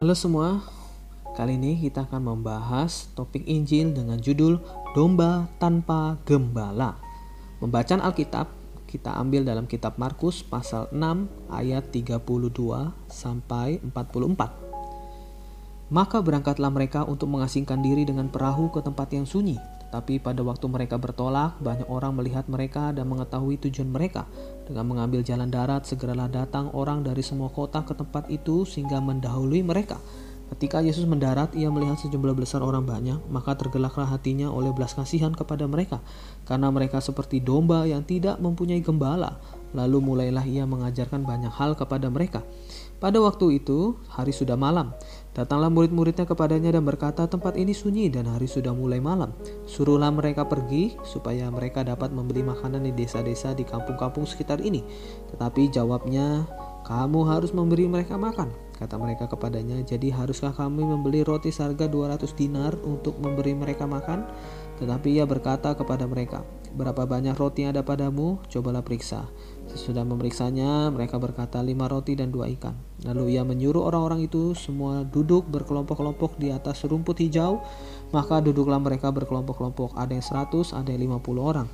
Halo semua, kali ini kita akan membahas topik Injil dengan judul Domba Tanpa Gembala. Pembacaan Alkitab kita ambil dalam kitab Markus pasal 6 ayat 32 sampai 44. Maka berangkatlah mereka untuk mengasingkan diri dengan perahu ke tempat yang sunyi. Tapi pada waktu mereka bertolak, banyak orang melihat mereka dan mengetahui tujuan mereka. Dengan mengambil jalan darat, segeralah datang orang dari semua kota ke tempat itu sehingga mendahului mereka. Ketika Yesus mendarat, ia melihat sejumlah besar orang banyak, maka tergelaklah hatinya oleh belas kasihan kepada mereka, karena mereka seperti domba yang tidak mempunyai gembala. Lalu mulailah ia mengajarkan banyak hal kepada mereka. Pada waktu itu, hari sudah malam. Datanglah murid-muridnya kepadanya dan berkata, tempat ini sunyi dan hari sudah mulai malam. Suruhlah mereka pergi supaya mereka dapat membeli makanan di desa-desa di kampung-kampung sekitar ini. Tetapi jawabnya, kamu harus memberi mereka makan. Kata mereka kepadanya, jadi haruskah kami membeli roti seharga 200 dinar untuk memberi mereka makan? Tetapi ia berkata kepada mereka, berapa banyak roti yang ada padamu? Cobalah periksa. Sesudah memeriksanya, mereka berkata lima roti dan dua ikan. Lalu ia menyuruh orang-orang itu semua duduk berkelompok-kelompok di atas rumput hijau. Maka duduklah mereka berkelompok-kelompok, ada yang seratus, ada yang lima puluh orang.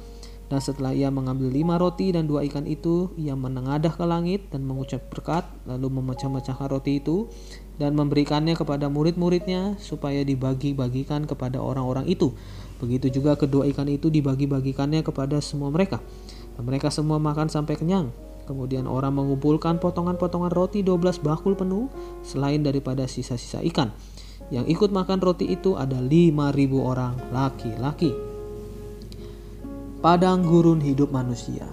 Dan setelah ia mengambil lima roti dan dua ikan itu, ia menengadah ke langit dan mengucap berkat, lalu memecah-mecahkan roti itu dan memberikannya kepada murid-muridnya supaya dibagi-bagikan kepada orang-orang itu. Begitu juga kedua ikan itu dibagi-bagikannya kepada semua mereka. Mereka semua makan sampai kenyang. Kemudian orang mengumpulkan potongan-potongan roti 12 bakul penuh selain daripada sisa-sisa ikan. Yang ikut makan roti itu ada 5.000 orang laki-laki padang gurun hidup manusia.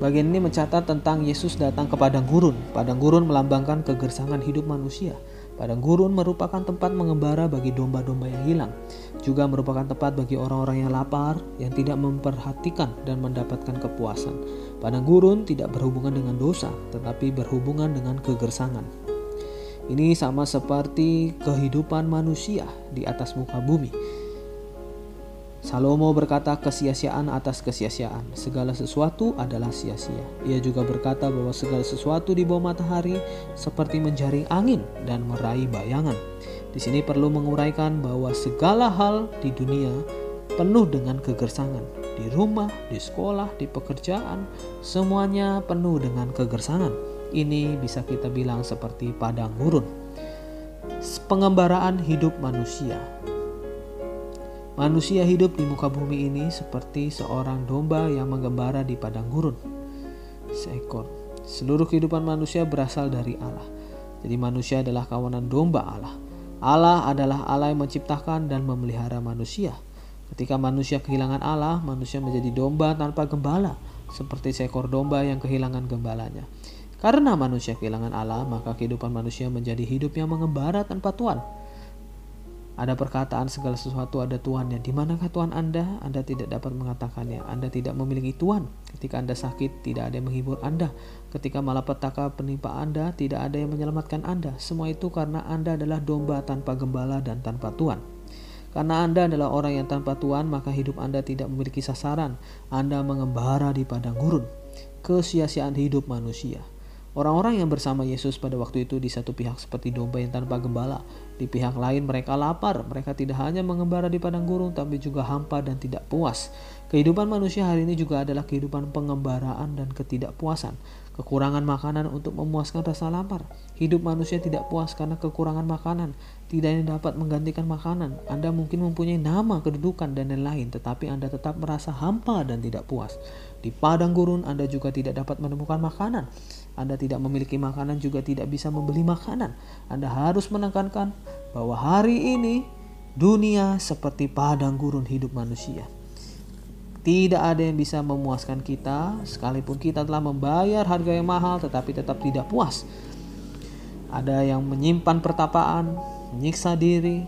Bagian ini mencatat tentang Yesus datang ke padang gurun. Padang gurun melambangkan kegersangan hidup manusia. Padang gurun merupakan tempat mengembara bagi domba-domba yang hilang. Juga merupakan tempat bagi orang-orang yang lapar, yang tidak memperhatikan dan mendapatkan kepuasan. Padang gurun tidak berhubungan dengan dosa, tetapi berhubungan dengan kegersangan. Ini sama seperti kehidupan manusia di atas muka bumi Salomo berkata kesia-siaan atas kesia-siaan. Segala sesuatu adalah sia-sia. Ia juga berkata bahwa segala sesuatu di bawah matahari seperti menjaring angin dan meraih bayangan. Di sini perlu menguraikan bahwa segala hal di dunia penuh dengan kegersangan. Di rumah, di sekolah, di pekerjaan, semuanya penuh dengan kegersangan. Ini bisa kita bilang seperti padang gurun. Pengembaraan hidup manusia Manusia hidup di muka bumi ini seperti seorang domba yang menggembara di padang gurun. Seekor. Seluruh kehidupan manusia berasal dari Allah. Jadi manusia adalah kawanan domba Allah. Allah adalah Allah yang menciptakan dan memelihara manusia. Ketika manusia kehilangan Allah, manusia menjadi domba tanpa gembala, seperti seekor domba yang kehilangan gembalanya. Karena manusia kehilangan Allah, maka kehidupan manusia menjadi hidup yang mengembara tanpa Tuhan. Ada perkataan segala sesuatu ada Tuhannya. Di manakah Tuhan Anda? Anda tidak dapat mengatakannya. Anda tidak memiliki Tuhan. Ketika Anda sakit, tidak ada yang menghibur Anda. Ketika malapetaka penimpa Anda, tidak ada yang menyelamatkan Anda. Semua itu karena Anda adalah domba tanpa gembala dan tanpa Tuhan. Karena Anda adalah orang yang tanpa Tuhan, maka hidup Anda tidak memiliki sasaran. Anda mengembara di padang gurun. Kesia-siaan hidup manusia. Orang-orang yang bersama Yesus pada waktu itu di satu pihak seperti domba yang tanpa gembala. Di pihak lain mereka lapar. Mereka tidak hanya mengembara di padang gurun tapi juga hampa dan tidak puas. Kehidupan manusia hari ini juga adalah kehidupan pengembaraan dan ketidakpuasan. Kekurangan makanan untuk memuaskan rasa lapar. Hidup manusia tidak puas karena kekurangan makanan. Tidak yang dapat menggantikan makanan. Anda mungkin mempunyai nama, kedudukan, dan lain-lain, tetapi Anda tetap merasa hampa dan tidak puas. Di padang gurun Anda juga tidak dapat menemukan makanan. Anda tidak memiliki makanan juga tidak bisa membeli makanan. Anda harus menekankan bahwa hari ini dunia seperti padang gurun hidup manusia. Tidak ada yang bisa memuaskan kita, sekalipun kita telah membayar harga yang mahal, tetapi tetap tidak puas. Ada yang menyimpan pertapaan, menyiksa diri,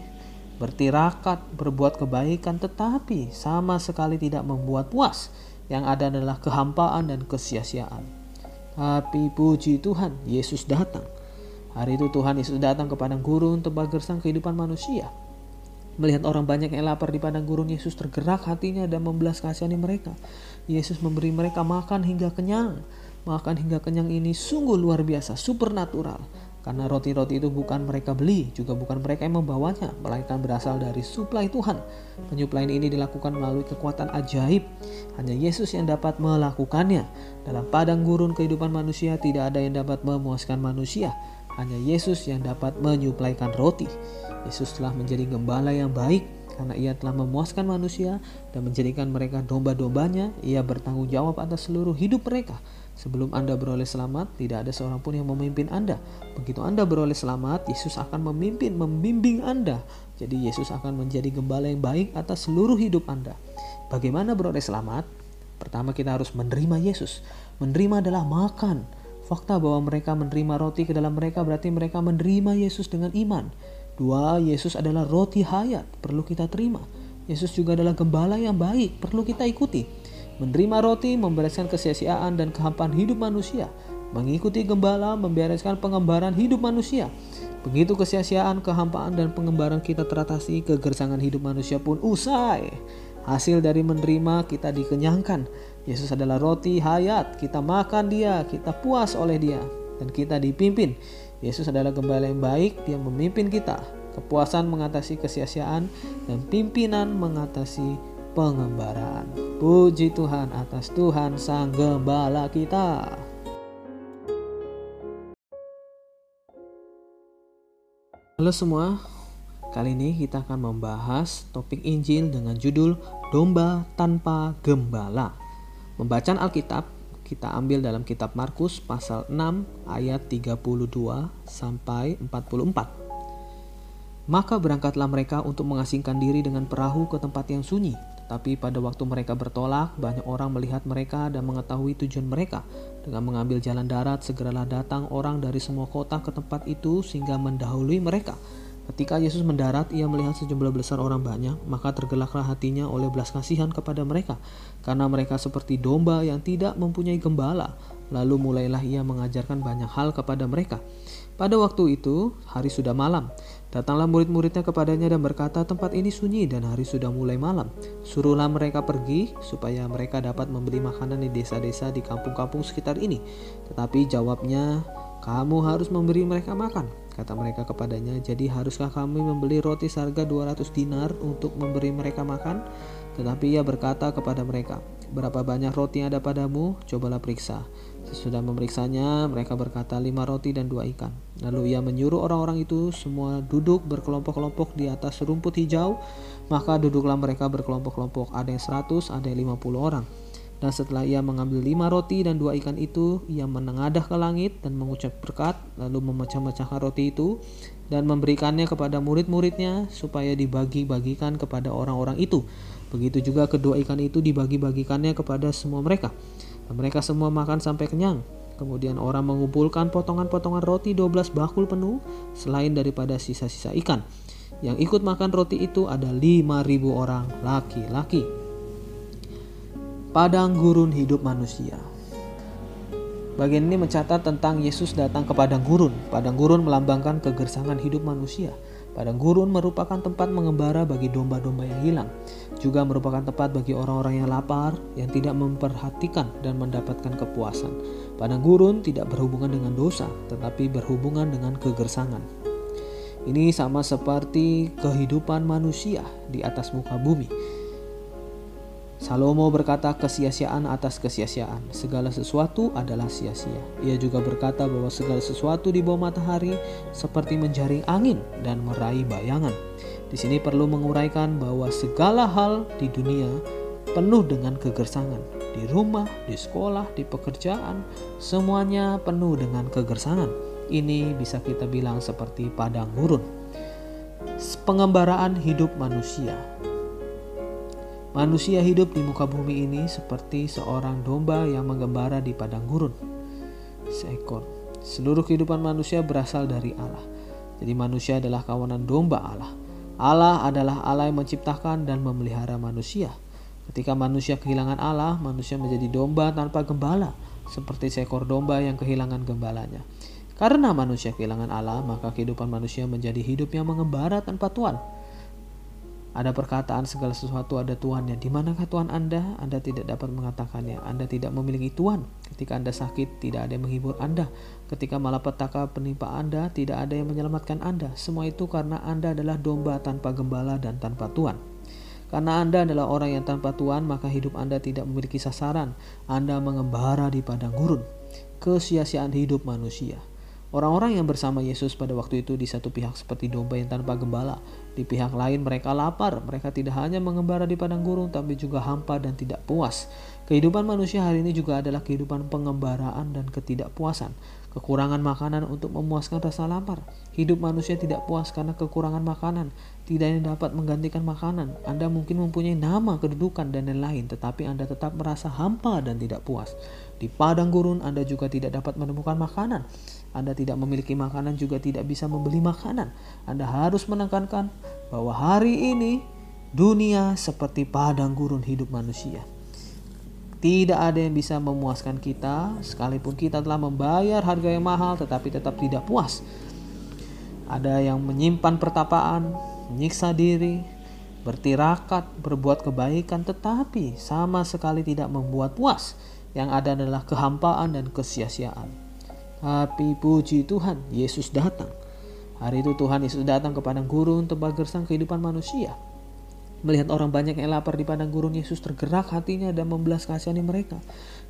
bertirakat, berbuat kebaikan, tetapi sama sekali tidak membuat puas. Yang ada adalah kehampaan dan kesia-siaan. Tapi puji Tuhan, Yesus datang. Hari itu Tuhan Yesus datang ke padang gurun tempat gersang kehidupan manusia. Melihat orang banyak yang lapar di padang gurun, Yesus tergerak hatinya dan membelas kasihani mereka. Yesus memberi mereka makan hingga kenyang. Makan hingga kenyang ini sungguh luar biasa, supernatural. Karena roti-roti itu bukan mereka beli, juga bukan mereka yang membawanya, melainkan berasal dari suplai Tuhan. Penyuplaian ini dilakukan melalui kekuatan ajaib. Hanya Yesus yang dapat melakukannya. Dalam padang gurun kehidupan manusia tidak ada yang dapat memuaskan manusia. Hanya Yesus yang dapat menyuplaikan roti. Yesus telah menjadi gembala yang baik karena ia telah memuaskan manusia dan menjadikan mereka domba-dombanya. Ia bertanggung jawab atas seluruh hidup mereka. Sebelum Anda beroleh selamat, tidak ada seorang pun yang memimpin Anda. Begitu Anda beroleh selamat, Yesus akan memimpin, membimbing Anda. Jadi Yesus akan menjadi gembala yang baik atas seluruh hidup Anda. Bagaimana beroleh selamat? Pertama kita harus menerima Yesus. Menerima adalah makan. Fakta bahwa mereka menerima roti ke dalam mereka berarti mereka menerima Yesus dengan iman. Dua, Yesus adalah roti hayat, perlu kita terima. Yesus juga adalah gembala yang baik, perlu kita ikuti. Menerima roti membereskan kesia-siaan dan kehampaan hidup manusia. Mengikuti gembala membereskan pengembaraan hidup manusia. Begitu kesia-siaan, kehampaan, dan pengembaraan kita teratasi, kegersangan hidup manusia pun usai. Hasil dari menerima kita dikenyangkan. Yesus adalah roti hayat, kita makan dia, kita puas oleh dia, dan kita dipimpin. Yesus adalah gembala yang baik, dia memimpin kita. Kepuasan mengatasi kesia-siaan dan pimpinan mengatasi pengembaraan. Puji Tuhan atas Tuhan Sang Gembala kita. Halo semua, kali ini kita akan membahas topik Injil dengan judul Domba Tanpa Gembala. Pembacaan Alkitab kita ambil dalam kitab Markus pasal 6 ayat 32 sampai 44. Maka berangkatlah mereka untuk mengasingkan diri dengan perahu ke tempat yang sunyi, tapi pada waktu mereka bertolak, banyak orang melihat mereka dan mengetahui tujuan mereka. Dengan mengambil jalan darat, segeralah datang orang dari semua kota ke tempat itu sehingga mendahului mereka. Ketika Yesus mendarat, ia melihat sejumlah besar orang banyak, maka tergelaklah hatinya oleh belas kasihan kepada mereka, karena mereka seperti domba yang tidak mempunyai gembala. Lalu mulailah ia mengajarkan banyak hal kepada mereka. Pada waktu itu, hari sudah malam. Datanglah murid-muridnya kepadanya dan berkata, "Tempat ini sunyi dan hari sudah mulai malam. Suruhlah mereka pergi supaya mereka dapat membeli makanan di desa-desa di kampung-kampung sekitar ini." Tetapi jawabnya, "Kamu harus memberi mereka makan." Kata mereka kepadanya, "Jadi haruskah kami membeli roti seharga 200 dinar untuk memberi mereka makan?" Tetapi ia berkata kepada mereka, "Berapa banyak roti yang ada padamu? Cobalah periksa." Sesudah memeriksanya, mereka berkata lima roti dan dua ikan. Lalu ia menyuruh orang-orang itu semua duduk berkelompok-kelompok di atas rumput hijau. Maka duduklah mereka berkelompok-kelompok, ada yang seratus, ada yang lima puluh orang. Dan setelah ia mengambil lima roti dan dua ikan itu, ia menengadah ke langit dan mengucap berkat, lalu memecah-mecahkan roti itu dan memberikannya kepada murid-muridnya supaya dibagi-bagikan kepada orang-orang itu. Begitu juga kedua ikan itu dibagi-bagikannya kepada semua mereka. Dan mereka semua makan sampai kenyang. Kemudian orang mengumpulkan potongan-potongan roti 12 bakul penuh selain daripada sisa-sisa ikan. Yang ikut makan roti itu ada 5.000 orang laki-laki. Padang gurun hidup manusia. Bagian ini mencatat tentang Yesus datang ke padang gurun. Padang gurun melambangkan kegersangan hidup manusia. Padang gurun merupakan tempat mengembara bagi domba-domba yang hilang. Juga merupakan tempat bagi orang-orang yang lapar, yang tidak memperhatikan dan mendapatkan kepuasan. Padang gurun tidak berhubungan dengan dosa, tetapi berhubungan dengan kegersangan. Ini sama seperti kehidupan manusia di atas muka bumi Salomo berkata kesia-siaan atas kesia-siaan. Segala sesuatu adalah sia-sia. Ia juga berkata bahwa segala sesuatu di bawah matahari seperti menjaring angin dan meraih bayangan. Di sini perlu menguraikan bahwa segala hal di dunia penuh dengan kegersangan. Di rumah, di sekolah, di pekerjaan, semuanya penuh dengan kegersangan. Ini bisa kita bilang seperti padang gurun. Pengembaraan hidup manusia Manusia hidup di muka bumi ini seperti seorang domba yang menggembara di padang gurun. Seekor. Seluruh kehidupan manusia berasal dari Allah. Jadi manusia adalah kawanan domba Allah. Allah adalah Allah yang menciptakan dan memelihara manusia. Ketika manusia kehilangan Allah, manusia menjadi domba tanpa gembala, seperti seekor domba yang kehilangan gembalanya. Karena manusia kehilangan Allah, maka kehidupan manusia menjadi hidup yang mengembara tanpa tuan. Ada perkataan segala sesuatu ada Tuhannya. Di manakah Tuhan Anda? Anda tidak dapat mengatakannya. Anda tidak memiliki Tuhan. Ketika Anda sakit, tidak ada yang menghibur Anda. Ketika malapetaka penimpa Anda, tidak ada yang menyelamatkan Anda. Semua itu karena Anda adalah domba tanpa gembala dan tanpa Tuhan. Karena Anda adalah orang yang tanpa Tuhan, maka hidup Anda tidak memiliki sasaran. Anda mengembara di padang gurun. Kesia-siaan hidup manusia. Orang-orang yang bersama Yesus pada waktu itu di satu pihak seperti domba yang tanpa gembala. Di pihak lain mereka lapar. Mereka tidak hanya mengembara di padang gurun tapi juga hampa dan tidak puas. Kehidupan manusia hari ini juga adalah kehidupan pengembaraan dan ketidakpuasan. Kekurangan makanan untuk memuaskan rasa lapar. Hidup manusia tidak puas karena kekurangan makanan. Tidak yang dapat menggantikan makanan. Anda mungkin mempunyai nama, kedudukan, dan lain-lain, tetapi Anda tetap merasa hampa dan tidak puas. Di padang gurun Anda juga tidak dapat menemukan makanan. Anda tidak memiliki makanan juga tidak bisa membeli makanan. Anda harus menekankan bahwa hari ini dunia seperti padang gurun hidup manusia. Tidak ada yang bisa memuaskan kita, sekalipun kita telah membayar harga yang mahal, tetapi tetap tidak puas. Ada yang menyimpan pertapaan, menyiksa diri, bertirakat, berbuat kebaikan, tetapi sama sekali tidak membuat puas. Yang ada adalah kehampaan dan kesia-siaan. Tapi puji Tuhan, Yesus datang. Hari itu Tuhan Yesus datang ke padang gurun tempat gersang kehidupan manusia. Melihat orang banyak yang lapar di padang gurun, Yesus tergerak hatinya dan membelas kasihani mereka.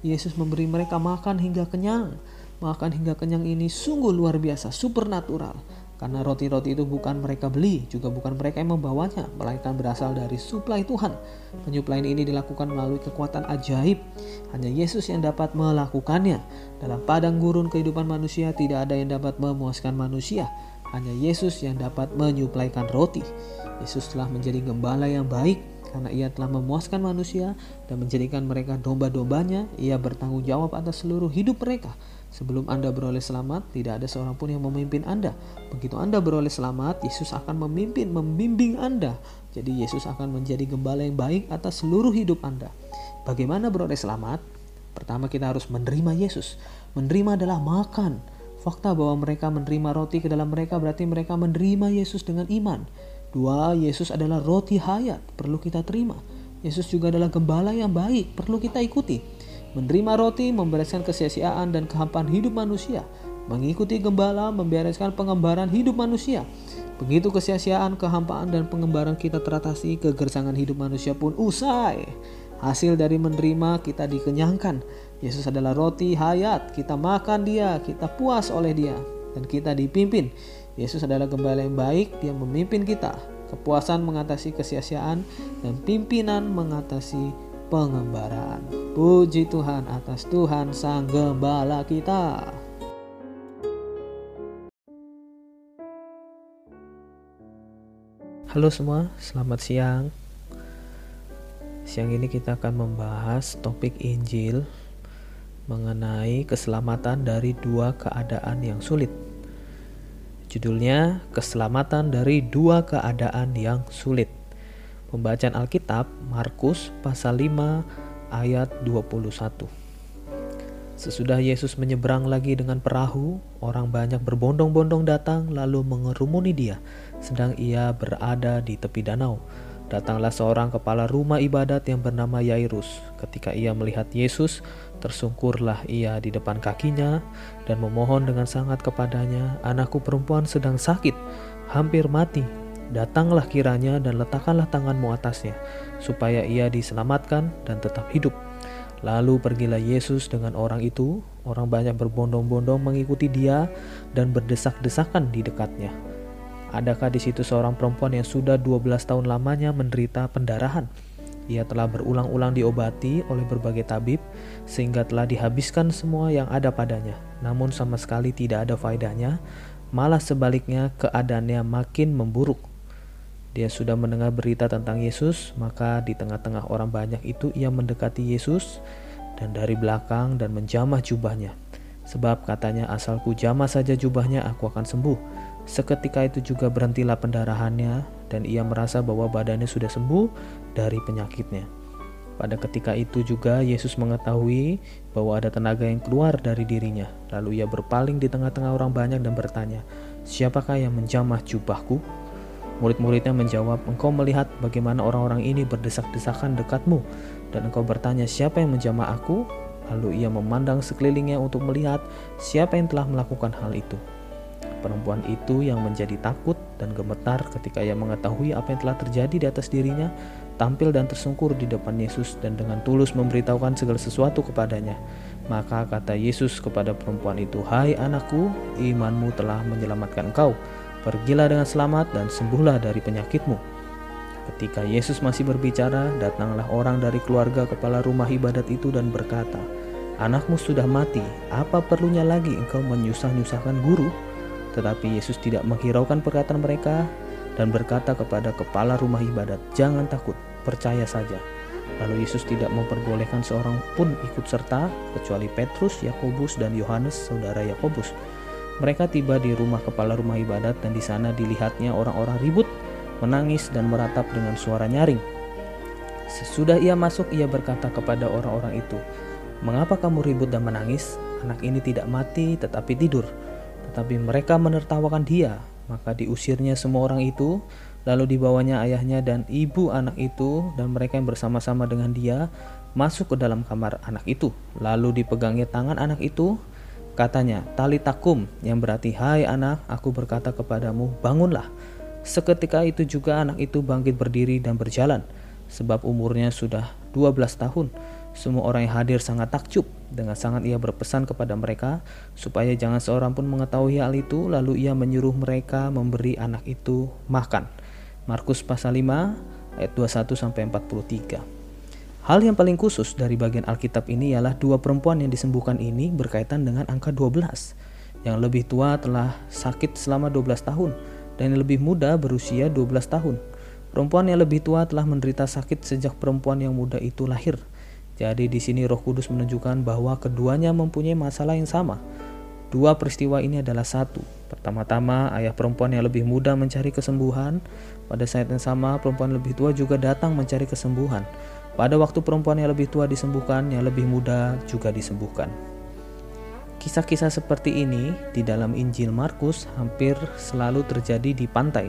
Yesus memberi mereka makan hingga kenyang. Makan hingga kenyang ini sungguh luar biasa, supernatural. Karena roti-roti itu bukan mereka beli, juga bukan mereka yang membawanya, melainkan berasal dari suplai Tuhan. Penyuplaian ini dilakukan melalui kekuatan ajaib. Hanya Yesus yang dapat melakukannya. Dalam padang gurun kehidupan manusia tidak ada yang dapat memuaskan manusia. Hanya Yesus yang dapat menyuplaikan roti. Yesus telah menjadi gembala yang baik karena ia telah memuaskan manusia dan menjadikan mereka domba-dombanya. Ia bertanggung jawab atas seluruh hidup mereka. Sebelum Anda beroleh selamat, tidak ada seorang pun yang memimpin Anda. Begitu Anda beroleh selamat, Yesus akan memimpin, membimbing Anda. Jadi Yesus akan menjadi gembala yang baik atas seluruh hidup Anda. Bagaimana beroleh selamat? Pertama kita harus menerima Yesus. Menerima adalah makan. Fakta bahwa mereka menerima roti ke dalam mereka berarti mereka menerima Yesus dengan iman. Dua, Yesus adalah roti hayat, perlu kita terima. Yesus juga adalah gembala yang baik, perlu kita ikuti. Menerima roti membereskan kesia-siaan dan kehampaan hidup manusia. Mengikuti gembala membereskan pengembaraan hidup manusia. Begitu kesia-siaan, kehampaan, dan pengembaraan kita teratasi, kegersangan hidup manusia pun usai. Hasil dari menerima kita dikenyangkan. Yesus adalah roti hayat, kita makan dia, kita puas oleh dia, dan kita dipimpin. Yesus adalah gembala yang baik, dia memimpin kita. Kepuasan mengatasi kesia-siaan dan pimpinan mengatasi pengembaraan. Puji Tuhan atas Tuhan Sang Gembala kita. Halo semua, selamat siang. Siang ini kita akan membahas topik Injil mengenai keselamatan dari dua keadaan yang sulit. Judulnya Keselamatan dari Dua Keadaan yang Sulit. Pembacaan Alkitab Markus pasal 5 ayat 21. Sesudah Yesus menyeberang lagi dengan perahu, orang banyak berbondong-bondong datang lalu mengerumuni dia, sedang ia berada di tepi danau. Datanglah seorang kepala rumah ibadat yang bernama Yairus. Ketika ia melihat Yesus, tersungkurlah ia di depan kakinya dan memohon dengan sangat kepadanya, "Anakku perempuan sedang sakit, hampir mati. Datanglah kiranya dan letakkanlah tanganmu atasnya, supaya ia diselamatkan dan tetap hidup." Lalu pergilah Yesus dengan orang itu. Orang banyak berbondong-bondong mengikuti dia dan berdesak-desakan di dekatnya. Adakah di situ seorang perempuan yang sudah 12 tahun lamanya menderita pendarahan? Ia telah berulang-ulang diobati oleh berbagai tabib sehingga telah dihabiskan semua yang ada padanya. Namun sama sekali tidak ada faedahnya, malah sebaliknya keadaannya makin memburuk. Dia sudah mendengar berita tentang Yesus, maka di tengah-tengah orang banyak itu ia mendekati Yesus dan dari belakang dan menjamah jubahnya. Sebab katanya asalku jamah saja jubahnya aku akan sembuh. Seketika itu juga berhentilah pendarahannya dan ia merasa bahwa badannya sudah sembuh dari penyakitnya. Pada ketika itu juga Yesus mengetahui bahwa ada tenaga yang keluar dari dirinya. Lalu ia berpaling di tengah-tengah orang banyak dan bertanya, "Siapakah yang menjamah jubahku?" Murid-muridnya menjawab, engkau melihat bagaimana orang-orang ini berdesak-desakan dekatmu, dan engkau bertanya siapa yang menjamah aku? Lalu ia memandang sekelilingnya untuk melihat siapa yang telah melakukan hal itu. Perempuan itu yang menjadi takut dan gemetar ketika ia mengetahui apa yang telah terjadi di atas dirinya, tampil dan tersungkur di depan Yesus dan dengan tulus memberitahukan segala sesuatu kepadanya. Maka kata Yesus kepada perempuan itu, "Hai anakku, imanmu telah menyelamatkan engkau." Pergilah dengan selamat dan sembuhlah dari penyakitmu. Ketika Yesus masih berbicara, datanglah orang dari keluarga kepala rumah ibadat itu dan berkata, "Anakmu sudah mati, apa perlunya lagi engkau menyusah-nyusahkan guru?" Tetapi Yesus tidak menghiraukan perkataan mereka dan berkata kepada kepala rumah ibadat, "Jangan takut, percaya saja." Lalu Yesus tidak memperbolehkan seorang pun ikut serta kecuali Petrus, Yakobus, dan Yohanes, saudara Yakobus. Mereka tiba di rumah kepala rumah ibadat dan di sana dilihatnya orang-orang ribut, menangis dan meratap dengan suara nyaring. Sesudah ia masuk, ia berkata kepada orang-orang itu, "Mengapa kamu ribut dan menangis? Anak ini tidak mati, tetapi tidur." Tetapi mereka menertawakan dia, maka diusirnya semua orang itu, lalu dibawanya ayahnya dan ibu anak itu, dan mereka yang bersama-sama dengan dia masuk ke dalam kamar anak itu. Lalu dipegangnya tangan anak itu, Katanya, tali takum yang berarti, hai anak, aku berkata kepadamu, bangunlah. Seketika itu juga anak itu bangkit berdiri dan berjalan, sebab umurnya sudah 12 tahun. Semua orang yang hadir sangat takjub. Dengan sangat ia berpesan kepada mereka, supaya jangan seorang pun mengetahui hal itu, lalu ia menyuruh mereka memberi anak itu makan. Markus pasal 5 ayat 21 sampai 43. Hal yang paling khusus dari bagian Alkitab ini ialah dua perempuan yang disembuhkan ini berkaitan dengan angka 12. Yang lebih tua telah sakit selama 12 tahun dan yang lebih muda berusia 12 tahun. Perempuan yang lebih tua telah menderita sakit sejak perempuan yang muda itu lahir. Jadi di sini Roh Kudus menunjukkan bahwa keduanya mempunyai masalah yang sama. Dua peristiwa ini adalah satu. Pertama-tama, ayah perempuan yang lebih muda mencari kesembuhan. Pada saat yang sama, perempuan lebih tua juga datang mencari kesembuhan. Pada waktu perempuan yang lebih tua disembuhkan, yang lebih muda juga disembuhkan. Kisah-kisah seperti ini di dalam Injil Markus hampir selalu terjadi di pantai.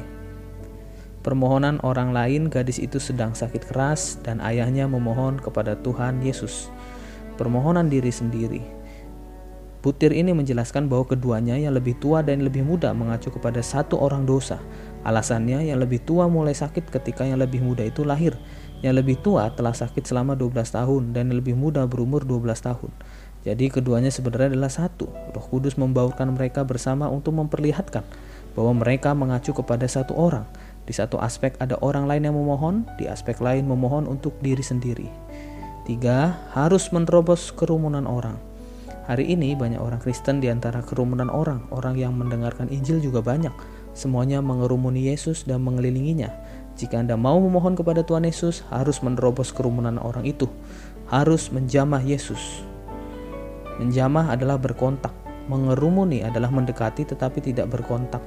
Permohonan orang lain, gadis itu sedang sakit keras, dan ayahnya memohon kepada Tuhan Yesus. Permohonan diri sendiri. Butir ini menjelaskan bahwa keduanya yang lebih tua dan lebih muda mengacu kepada satu orang dosa. Alasannya yang lebih tua mulai sakit ketika yang lebih muda itu lahir yang lebih tua telah sakit selama 12 tahun dan yang lebih muda berumur 12 tahun. Jadi keduanya sebenarnya adalah satu. Roh Kudus membaurkan mereka bersama untuk memperlihatkan bahwa mereka mengacu kepada satu orang. Di satu aspek ada orang lain yang memohon, di aspek lain memohon untuk diri sendiri. Tiga, harus menerobos kerumunan orang. Hari ini banyak orang Kristen di antara kerumunan orang, orang yang mendengarkan Injil juga banyak. Semuanya mengerumuni Yesus dan mengelilinginya. Jika Anda mau memohon kepada Tuhan Yesus, harus menerobos kerumunan orang itu, harus menjamah Yesus. Menjamah adalah berkontak, mengerumuni adalah mendekati tetapi tidak berkontak.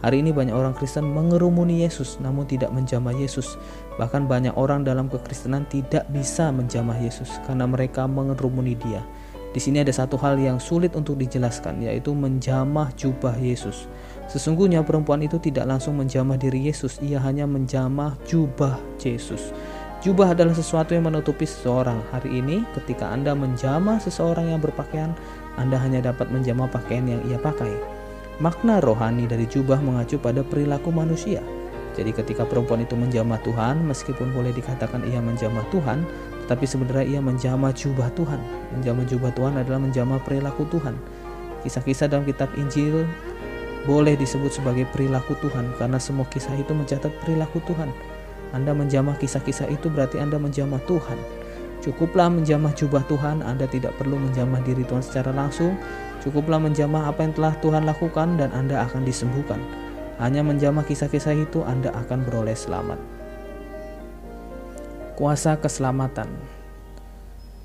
Hari ini banyak orang Kristen mengerumuni Yesus namun tidak menjamah Yesus. Bahkan banyak orang dalam kekristenan tidak bisa menjamah Yesus karena mereka mengerumuni Dia. Di sini ada satu hal yang sulit untuk dijelaskan yaitu menjamah jubah Yesus. Sesungguhnya perempuan itu tidak langsung menjamah diri Yesus, ia hanya menjamah jubah Yesus. Jubah adalah sesuatu yang menutupi seseorang. Hari ini, ketika Anda menjamah seseorang yang berpakaian, Anda hanya dapat menjamah pakaian yang ia pakai. Makna rohani dari jubah mengacu pada perilaku manusia. Jadi ketika perempuan itu menjamah Tuhan, meskipun boleh dikatakan ia menjamah Tuhan, tetapi sebenarnya ia menjamah jubah Tuhan. Menjamah jubah Tuhan adalah menjamah perilaku Tuhan. Kisah-kisah dalam kitab Injil boleh disebut sebagai perilaku Tuhan karena semua kisah itu mencatat perilaku Tuhan. Anda menjamah kisah-kisah itu berarti Anda menjamah Tuhan. Cukuplah menjamah jubah Tuhan, Anda tidak perlu menjamah diri Tuhan secara langsung. Cukuplah menjamah apa yang telah Tuhan lakukan dan Anda akan disembuhkan. Hanya menjamah kisah-kisah itu Anda akan beroleh selamat. Kuasa keselamatan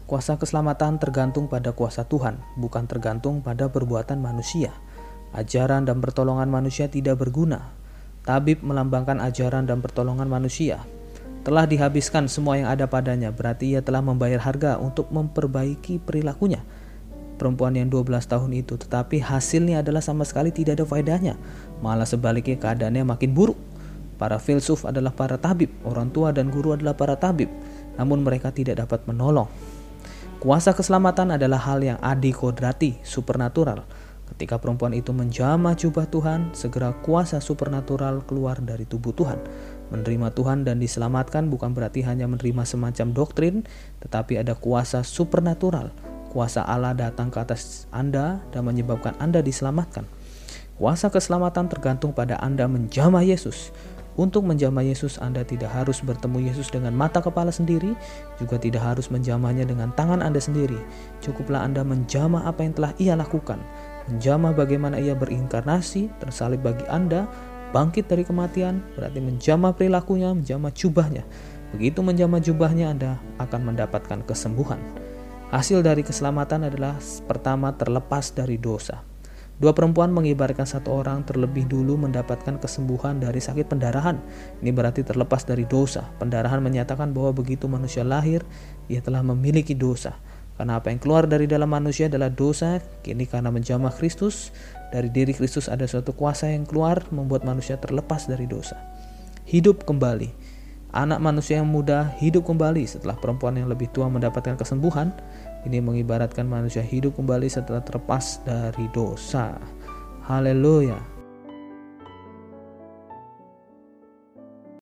Kuasa keselamatan tergantung pada kuasa Tuhan, bukan tergantung pada perbuatan manusia. Ajaran dan pertolongan manusia tidak berguna. Tabib melambangkan ajaran dan pertolongan manusia. Telah dihabiskan semua yang ada padanya, berarti ia telah membayar harga untuk memperbaiki perilakunya. Perempuan yang 12 tahun itu, tetapi hasilnya adalah sama sekali tidak ada faedahnya. Malah sebaliknya keadaannya makin buruk. Para filsuf adalah para tabib, orang tua dan guru adalah para tabib, namun mereka tidak dapat menolong. Kuasa keselamatan adalah hal yang adikodrati, supernatural. Ketika perempuan itu menjamah jubah Tuhan, segera kuasa supernatural keluar dari tubuh Tuhan. Menerima Tuhan dan diselamatkan bukan berarti hanya menerima semacam doktrin, tetapi ada kuasa supernatural. Kuasa Allah datang ke atas Anda dan menyebabkan Anda diselamatkan. Kuasa keselamatan tergantung pada Anda menjamah Yesus. Untuk menjamah Yesus, Anda tidak harus bertemu Yesus dengan mata kepala sendiri, juga tidak harus menjamahnya dengan tangan Anda sendiri. Cukuplah Anda menjamah apa yang telah Ia lakukan, menjamah bagaimana Ia berinkarnasi, tersalib bagi Anda, bangkit dari kematian, berarti menjamah perilakunya, menjamah jubahnya. Begitu menjamah jubahnya, Anda akan mendapatkan kesembuhan. Hasil dari keselamatan adalah pertama terlepas dari dosa. Dua perempuan mengibarkan satu orang terlebih dulu mendapatkan kesembuhan dari sakit pendarahan. Ini berarti terlepas dari dosa. Pendarahan menyatakan bahwa begitu manusia lahir, ia telah memiliki dosa. Karena apa yang keluar dari dalam manusia adalah dosa, kini karena menjamah Kristus, dari diri Kristus ada suatu kuasa yang keluar membuat manusia terlepas dari dosa. Hidup kembali. Anak manusia yang muda hidup kembali setelah perempuan yang lebih tua mendapatkan kesembuhan ini mengibaratkan manusia hidup kembali setelah terlepas dari dosa. Haleluya.